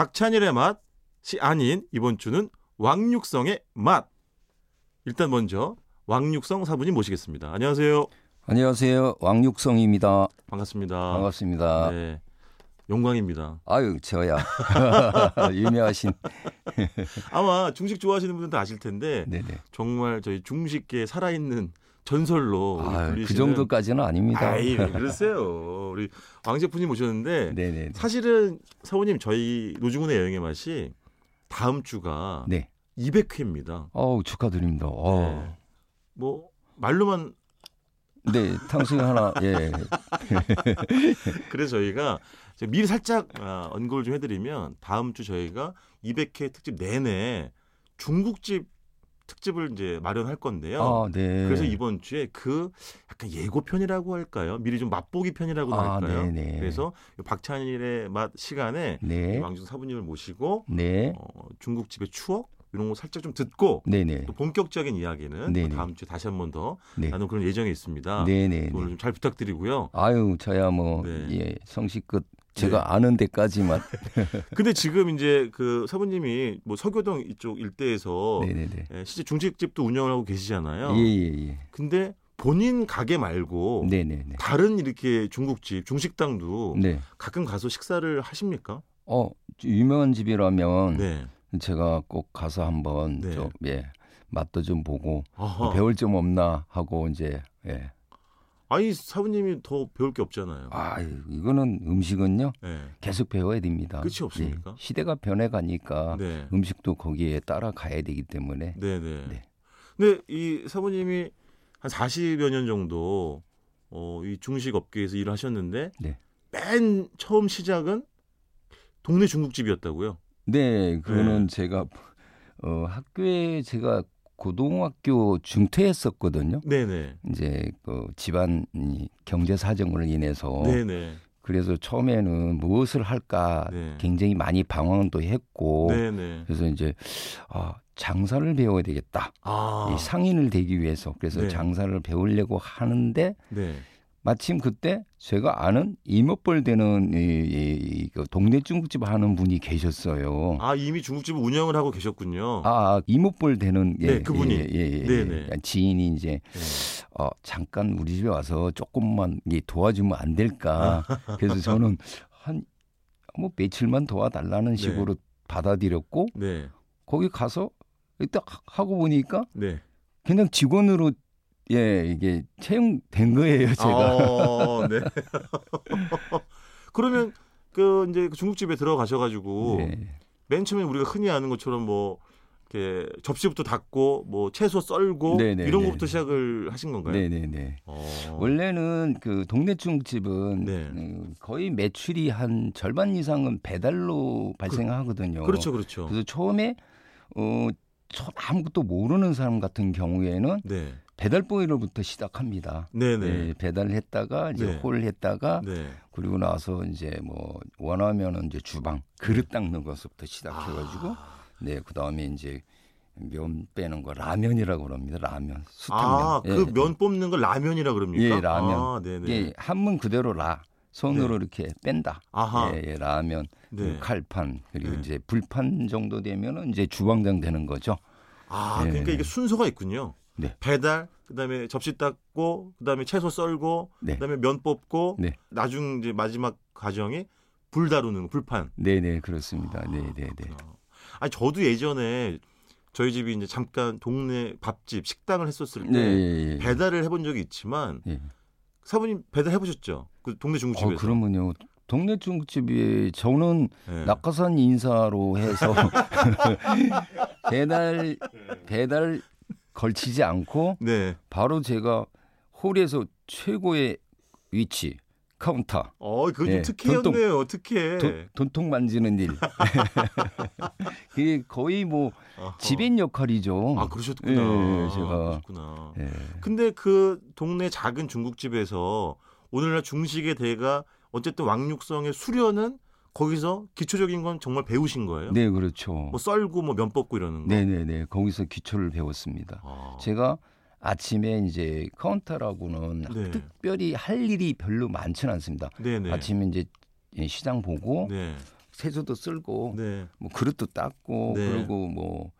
박찬일의 맛이 아닌 이번 주는 왕육성의 맛. 일단 먼저 왕육성 사부님 모시겠습니다. 안녕하세요. 안녕하세요. 왕육성입니다. 반갑습니다. 반갑습니다. 네. 영광입니다. 아유, 저야. 유명하신. 아마 중식 좋아하시는 분들도 아실 텐데 네네. 정말 저희 중식계 살아있는 전설로 아, 불리시는 그 정도까지는 아닙니다. 아이, 왜 그러세요. 우리 왕제프님 모셨는데 네네. 사실은 사모님 저희 노중훈의 여행의 맛이 다음 주가 네. 200회입니다. 어우, 축하드립니다. 어. 네. 뭐 말로만 네, 탕수육 하나, 예. 그래서 저희가 미리 살짝 아, 언급을 좀 해드리면 다음 주 저희가 200회 특집 내내 중국집 특집을 이제 마련할 건데요. 아, 네. 그래서 이번 주에 그 약간 예고편이라고 할까요? 미리 좀 맛보기 편이라고 아, 할까요? 네네. 그래서 이 박찬일의 맛 시간에 네. 왕중 사부님을 모시고 네. 어, 중국집의 추억 이런 거 살짝 좀 듣고 네네. 또 본격적인 이야기는 네네. 또 다음 주에 다시 한 번 더 네. 나눈 그런 예정이 있습니다. 네네. 오늘 좀 잘 부탁드리고요. 아유, 저야 뭐, 네. 예, 성실끝 제가 아는 데까지만. 근데 지금 이제 그 사부님이 뭐 서교동 이쪽 일대에서 네네네. 예, 실제 중식집도 운영을 하고 계시잖아요. 예, 예, 예. 근데 본인 가게 말고 네네네. 다른 이렇게 중국집, 중식당도 네. 가끔 가서 식사를 하십니까? 어, 유명한 집이라면 네. 제가 꼭 가서 한번 네. 좀, 예, 맛도 좀 보고 아하. 배울 점 없나 하고 이제 예. 아니 사부님이 더 배울 게 없잖아요. 아 이거는 음식은요 네. 계속 배워야 됩니다. 끝이 없습니까? 예, 시대가 변해가니까 네. 음식도 거기에 따라가야 되기 때문에 네, 네. 네. 근데 이 사부님이 한 40여 년 정도 어, 이 중식 업계에서 일을 하셨는데 네. 맨 처음 시작은 동네 중국집이었다고요. 네 그거는 제가 어, 학교에 제가 고등학교 중퇴했었거든요. 네, 네. 이제 그 집안 이 경제 사정으로 인해서 네, 네. 그래서 처음에는 무엇을 할까 네. 굉장히 많이 방황도 했고 네, 네. 그래서 이제 아, 장사를 배워야 되겠다. 아. 이 상인을 되기 위해서 그래서 네. 장사를 배우려고 하는데 네. 마침 그때 제가 아는 이모뻘 되는 이, 이, 이, 그 동네 중국집 하는 분이 계셨어요. 아, 이미 중국집을 운영을 하고 계셨군요. 아, 이모뻘 되는 예, 네, 그분이. 예, 예, 예, 네, 예. 네. 그러니까 지인이 이제 네. 어, 잠깐 우리 집에 와서 조금만 이 도와주면 안 될까? 그래서 저는 한 뭐 며칠만 도와달라는 네. 식으로 받아들였고 네. 거기 가서 딱 하고 보니까 네. 그냥 직원으로 예 이게 채용된 거예요 제가. 어, 네. 그러면 그 이제 그 중국집에 들어가셔 가지고 네. 맨 처음에 우리가 흔히 아는 것처럼 뭐 이렇게 접시부터 닫고 뭐 채소 썰고 네, 네, 이런 네. 것부터 시작을 하신 건가요? 네네네. 어. 원래는 그 동네 중국집은 네. 음, 거의 매출이 한 절반 이상은 배달로 발생하거든요. 그 렇죠, 그렇죠. 그래서 처음에 어 처- 아무것도 모르는 사람 같은 경우에는 네, 배달 보이로부터 시작합니다. 네, 네, 네, 배달을 했다가 이제 네. 홀 했다가 네. 그리고 나서 이제 뭐 원하면은 이제 주방 그릇 닦는 것부터 시작해가지고 아, 네 그다음에 이제 면 빼는 거 라면이라고 그럽니다. 라면 수탕면. 아, 예, 그면 뽑는 걸 라면이라 그럽니까? 예, 라면. 아, 네, 네. 예, 한문 그대로 라 손으로 이렇게 뺀다. 아하. 예, 예, 라면 네. 칼판 그리고 네. 이제 불판 정도 되면은 이제 주방장 되는 거죠. 아, 네. 그러니까 이게 순서가 있군요. 네. 배달, 그다음에 접시 닦고, 그다음에 채소 썰고, 네. 그다음에 면 뽑고, 네. 나중 이제 마지막 과정이 불 다루는 거, 불판. 네, 네, 그렇습니다. 네, 네, 네. 그렇구나. 아니 저도 예전에 저희 집이 이제 잠깐 동네 밥집 식당을 했었을 때 네, 예, 예. 배달을 해본 적이 있지만 예. 사부님 배달 해보셨죠? 그 동네 중국집에서. 어, 그러면요. 동네 중국집이 저는 네. 낙하산 인사로 해서 배달 배달 걸치지 않고 네. 바로 제가 홀에서 최고의 위치 카운터 어, 그거 좀 네, 특혜였네요. 특혜. 돈, 돈통 만지는 일 그게 거의 뭐 아하. 역할이죠. 아, 그러셨구나. 예, 제가 그러셨구나. 예. 근데 그 동네 작은 중국집에서 오늘날 중식의 대가 어쨌든 왕육성의 수련은 거기서 기초적인 건 정말 배우신 거예요? 네, 그렇죠. 뭐 썰고 뭐 면 뽑고 이러는 거. 네, 네, 네. 거기서 기초를 배웠습니다. 아. 제가 아침에 이제 카운터라고는 네. 특별히 할 일이 별로 많지는 않습니다. 네네. 아침에 이제 시장 보고 네. 세수도 쓸고 네. 뭐 그릇도 닦고 네. 그리고 뭐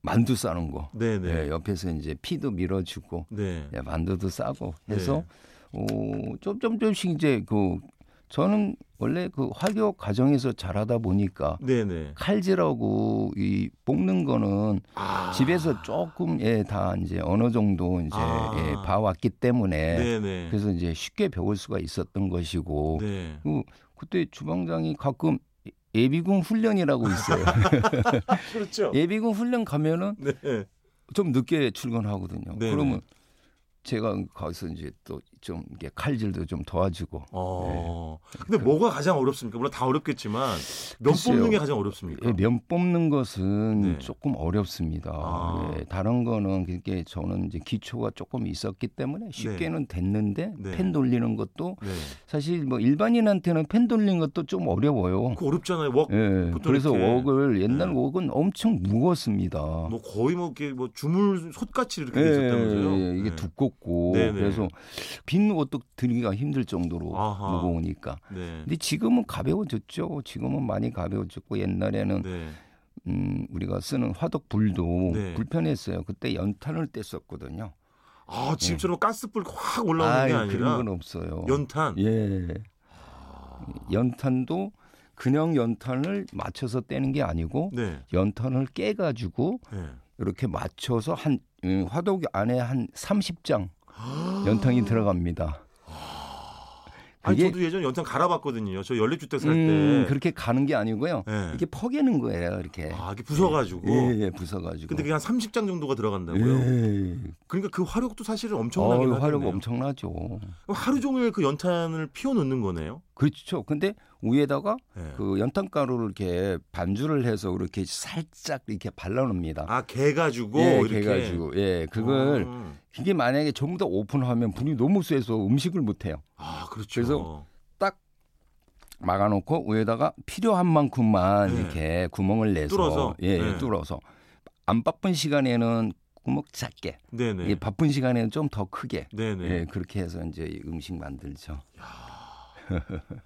만두 싸는 거 네, 네. 예, 옆에서 이제 피도 밀어주고 네. 예, 만두도 싸고 해서 어, 좀좀 좀씩 이제 그 저는 원래 그 화교 과정에서 자라다 보니까 네, 네. 칼질하고 이 볶는 거는 아. 집에서 조금 예다 이제 어느 정도 이제 아. 예, 봐왔기 때문에 네, 네. 그래서 이제 쉽게 배울 수가 있었던 것이고 네. 그 그때 주방장이 가끔 예비군 훈련이라고 있어요. 그렇죠. 예비군 훈련 가면은 네. 좀 늦게 출근하거든요. 네네. 그러면 제가 거기서 이제 또 좀 이게 칼질도 좀 도와주고 어. 근데 뭐가 가장 어렵습니까? 물론 다 어렵겠지만 면 글쎄요. 뽑는 게 가장 어렵습니까? 예, 면 뽑는 것은 네. 조금 어렵습니다. 아. 예, 다른 거는 그게 저는 이제 기초가 조금 있었기 때문에 쉽게는 됐는데 네. 펜 돌리는 것도 네. 사실 뭐 일반인한테는 펜 돌리는 것도 좀 어려워요. 그 어렵잖아요. 웍. 예, 그래서 이렇게. 웍을 옛날 네. 웍은 엄청 무겁습니다. 뭐 거의 뭐 이렇게 뭐 주물 솥같이 이렇게 예, 돼 있었다면서요. 예, 이게 네. 두껍 고 네네. 그래서 빈 옷도 들기가 힘들 정도로 아하. 무거우니까. 네. 근데 지금은 가벼워졌죠. 지금은 많이 가벼워졌고 옛날에는 네. 음, 우리가 쓰는 화덕 불도 네. 불편했어요. 그때 연탄을 뗐었거든요. 아, 지금처럼 가스불 확 올라오는 게 아유, 아니라 그런 건 없어요. 연탄. 예. 연탄도 그냥 연탄을 맞춰서 떼는 게 아니고 네. 연탄을 깨 가지고 네. 이렇게 맞춰서 한 음, 화덕 안에 한 30장 연탄이 들어갑니다. 아니 저도 예전 연탄 갈아봤거든요. 저 연립주택 살 때. 음, 그렇게 가는 게 아니고요. 네. 이렇게 퍼개는 거예요. 이렇게. 아, 이렇게 부숴가지고. 예, 예, 부숴가지고. 근데 그게 한 30장 정도가 들어간다고요? 예. 그러니까 그 화력도 사실은 어, 엄청나긴 화력. 엄청나죠. 하루 종일 그 연탄을 피워 놓는 거네요. 그렇죠. 근데 위에다가 네. 그 연탄가루를 이렇게 반주를 해서 이렇게 살짝 이렇게 발라놓습니다. 아, 개 가지고 예, 이렇게 개 가지고 예, 그걸 어. 이게 만약에 전부 다 오픈하면 불이 너무 세서 음식을 못 해요. 아, 그렇죠. 그래서 막아놓고 위에다가 필요한 만큼만 네. 이렇게 구멍을 내서 뚫어서? 예, 네. 뚫어서 안 바쁜 시간에는 구멍 작게, 네, 네. 예, 바쁜 시간에는 좀 더 크게, 네, 네. 예, 그렇게 해서 이제 이 음식 만들죠.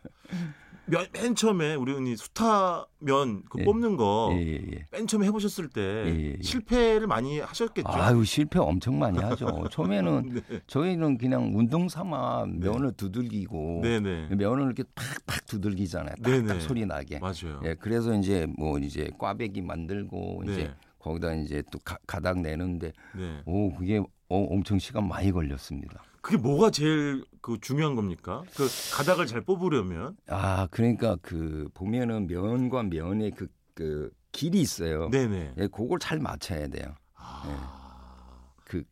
맨, 맨 처음에 우리 은이 수타면 그 예. 뽑는 거 예, 예, 예. 맨 처음에 해보셨을 때. 실패를 많이 하셨겠죠. 아유 실패 엄청 많이 하죠. 처음에는 네, 저희는 그냥 운동 삼아 면을 두들기고 네, 네. 면을 이렇게 팍팍 두들기잖아요. 딱딱 소리 나게. 맞아요. 예, 그래서 이제 뭐 이제 꽈배기 만들고 네. 이제 거기다 이제 또 가, 가닥 내는데 네. 오 그게 어, 엄청 시간 많이 걸렸습니다. 그게 뭐가 제일 그 중요한 겁니까? 그 가닥을 잘 뽑으려면 아 그러니까 그 보면은 면과 면의 그, 그 길이 있어요. 네네. 예, 그걸 잘 맞춰야 돼요. 아, 그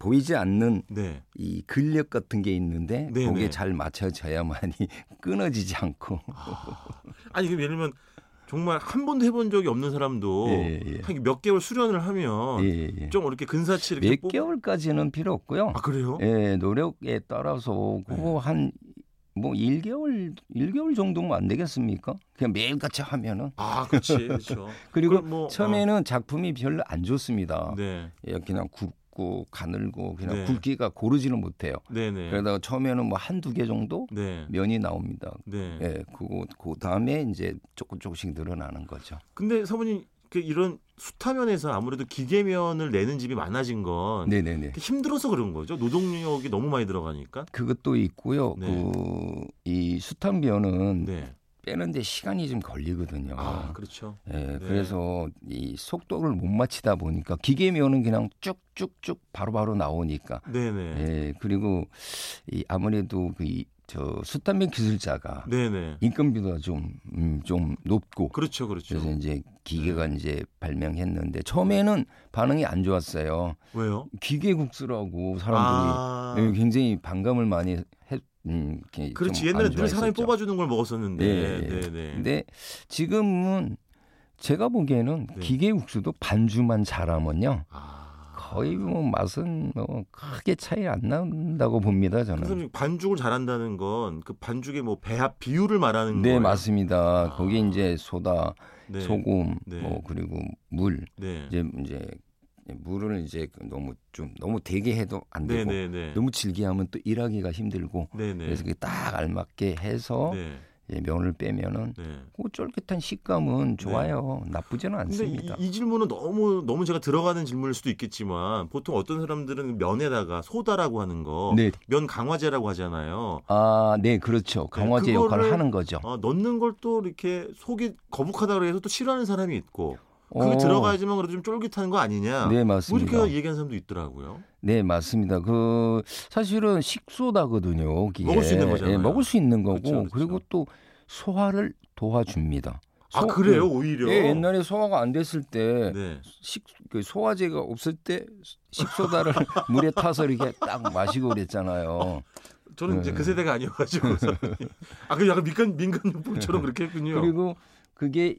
보이지 않는 네. 이 근력 같은 게 있는데 네네. 그게 잘 맞춰져야만이 끊어지지 않고 아니 그 예를 들면 정말 한 번도 해본 적이 없는 사람도 예, 예. 한몇 개월 수련을 하면 예, 예, 예. 좀 이렇게 근사치 이렇게 몇 뽑- 개월까지는 필요 없고요. 아 그래요? 예, 노력에 따라서 네. 그거 한뭐 1개월 1개월 정도면 안 되겠습니까? 그냥 매일같이 하면은 아 그렇지 그렇죠. 그리고 뭐, 처음에는 작품이 별로 안 좋습니다. 네, 예, 그냥 굵고 가늘고 그냥 네. 굵기가 고르지는 못해요. 네네. 그러다가 처음에는 뭐 한두 개 정도 네, 면이 나옵니다. 네. 예, 그거 그 다음에 이제 조금 조금씩 늘어나는 거죠. 근데 사모님 그 이런 수타면에서 아무래도 기계면을 내는 집이 많아진 건 네, 네, 네. 힘들어서 그런 거죠. 노동력이 너무 많이 들어가니까. 그것도 있고요. 네. 그이 숱한면은 네. 빼는데 시간이 좀 걸리거든요. 아 그렇죠. 예, 그래서 이 속도를 못 맞추다 보니까 기계면은 그냥 쭉쭉쭉 바로바로 나오니까. 네네. 예, 그리고 이 아무래도 그저 숱한면 기술자가 네네. 인건비가 좀, 음, 좀 높고 그렇죠, 그렇죠. 그래서 이제 기계가 이제 발명했는데 처음에는 반응이 안 좋았어요. 왜요? 기계 국수라고 사람들이 아, 예, 굉장히 반감을 많이 했. 음, 그렇지. 옛날에 늘 사람이. 뽑아주는 걸 먹었었는데. 예, 예. 네네. 근데 지금은 제가 보기에는 네. 기계 국수도 반주만 잘하면요 아. 거의 뭐 맛은 뭐 크게 차이 안 난다고 봅니다 저는. 그래서 반죽을 잘한다는 건 그 반죽의 뭐 배합 비율을 말하는 네 거예요. 맞습니다. 아. 거기 이제 소다, 네. 소금, 네. 뭐 그리고 물 네. 이제 이제 물을 이제 너무 좀 너무 되게 해도 안 되고 네네네. 너무 질게 하면 또 일하기가 힘들고 네네. 그래서 그게 딱 알맞게 해서 네. 예, 면을 빼면은 네. 그 쫄깃한 식감은 좋아요. 나쁘지는 근데 않습니다. 이, 이 질문은 너무 너무 제가 들어가는 질문일 수도 있겠지만 보통 어떤 사람들은 면에다가 소다라고 하는 거, 네. 면 강화제라고 하잖아요. 아, 네, 그렇죠. 강화제 그거를- 역할을 하는 거죠. 어, 넣는 걸 또 이렇게 속이 거북하다 그래서 또 싫어하는 사람이 있고 그게 어, 들어가야지만 그래도 좀 쫄깃한 거 아니냐. 네, 뭐 맞습니다. 이렇게 얘기하는 사람도 있더라고요. 네, 맞습니다. 그 사실은 식소다거든요. 이게. 먹을 수 있는 거잖아요. 예, 먹을 수 있는 거고 그렇죠, 그렇죠. 그리고 또 소화를 도와줍니다. 아 소- 그래요 오히려. 예, 옛날에 소화가 안 됐을 때 네. 식, 그 소화제가 없을 때 식소다를 물에 타서 이렇게 딱 마시고 그랬잖아요. 저는 이제 네. 그 세대가 아니어가지고. 아그 약간 민간 민간요법처럼 그렇게 했군요. 그리고 그게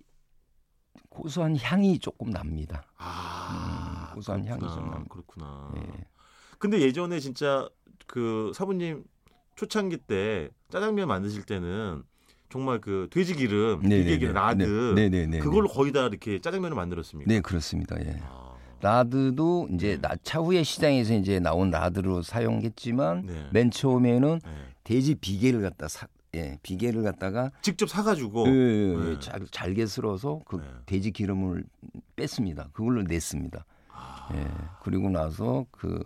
고소한 향이 조금 납니다. 아 음, 고소한 향이 그렇구나. 좀 납니다. 그렇구나. 예. 근데 예전에 진짜 그 사부님 초창기 때 짜장면 만드실 때는 정말 그 돼지 기름, 비계 기름, 라드 네, 네, 네. 그걸로 거의 다 이렇게 짜장면을 만들었습니까? 네, 그렇습니다. 예. 아, 라드도 이제 네. 나- 차후에 시장에서 이제 나온 라드로 사용했지만 네. 맨 처음에는 네. 돼지 비계를 갖다 사, 예, 비계를 갖다가 직접 사가지고 예, 네. 예, 잘, 잘게 쓸어서 그 네. 돼지 기름을 뺐습니다. 그걸로 냈습니다. 아, 예, 그리고 나서 그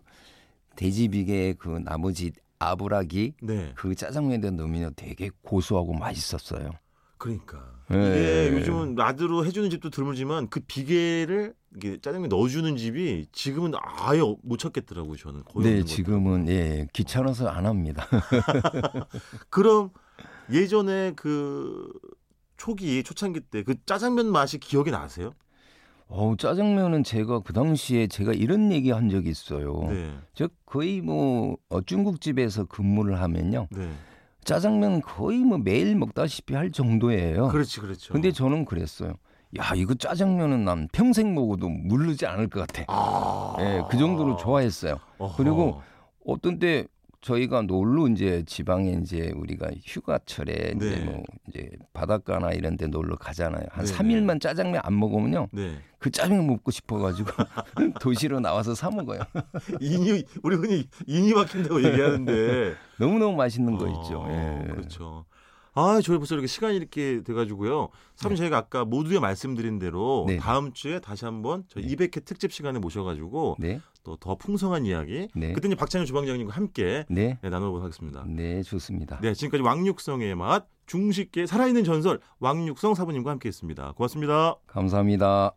돼지 비계의 그 나머지 아브라기 네. 그 짜장면에 넣으면 되게 고소하고 맛있었어요. 그러니까 예. 이게 요즘은 라드로 해주는 집도 드물지만 그 비계를 이게 짜장면 넣어주는 집이 지금은 아예 못 찾겠더라고요. 저는 거의 네, 지금은 예, 귀찮아서 안 합니다. 그럼 예전에 그 초기 초창기 때 그 짜장면 맛이 기억이 나세요? 어우, 짜장면은 제가 그 당시에 제가 이런 얘기 한 적이 있어요. 네. 저 거의 뭐 어, 중국집에서 근무를 하면요. 네. 짜장면 거의 뭐 매일 먹다시피 할 정도예요. 그렇지, 그렇죠. 근데 저는 그랬어요. 야, 이거 짜장면은 난 평생 먹어도 물르지 않을 것 같아. 아. 예, 그 정도로 좋아했어요. 어허. 그리고 어떤 때 저희가 놀러 이제 지방에 이제 우리가 휴가철에 이제 네. 뭐 이제 바닷가나 이런 데 놀러 가잖아요. 한 네, 삼일만 짜장면 안 먹으면요. 네. 그 짜장면 먹고 싶어 가지고 도시로 나와서 사 먹어요. 인이 우리 흔히 인이 막힌다고 얘기하는데 너무너무 맛있는 거 어, 있죠. 예. 그렇죠. 아, 저희 벌써 이렇게 시간이 이렇게 돼가지고요. 사실 저희가 아까 모두에 말씀드린 대로 네. 다음 주에 다시 한번 저희 네. 200회 특집 시간에 모셔가지고 네. 또더 풍성한 이야기 네. 그때 이제 박찬일 주방장님과 함께 네. 네, 나눠보도록 하겠습니다. 네, 좋습니다. 네, 지금까지 왕육성의 맛 중식계 살아있는 전설 왕육성 사부님과 함께했습니다. 고맙습니다. 감사합니다.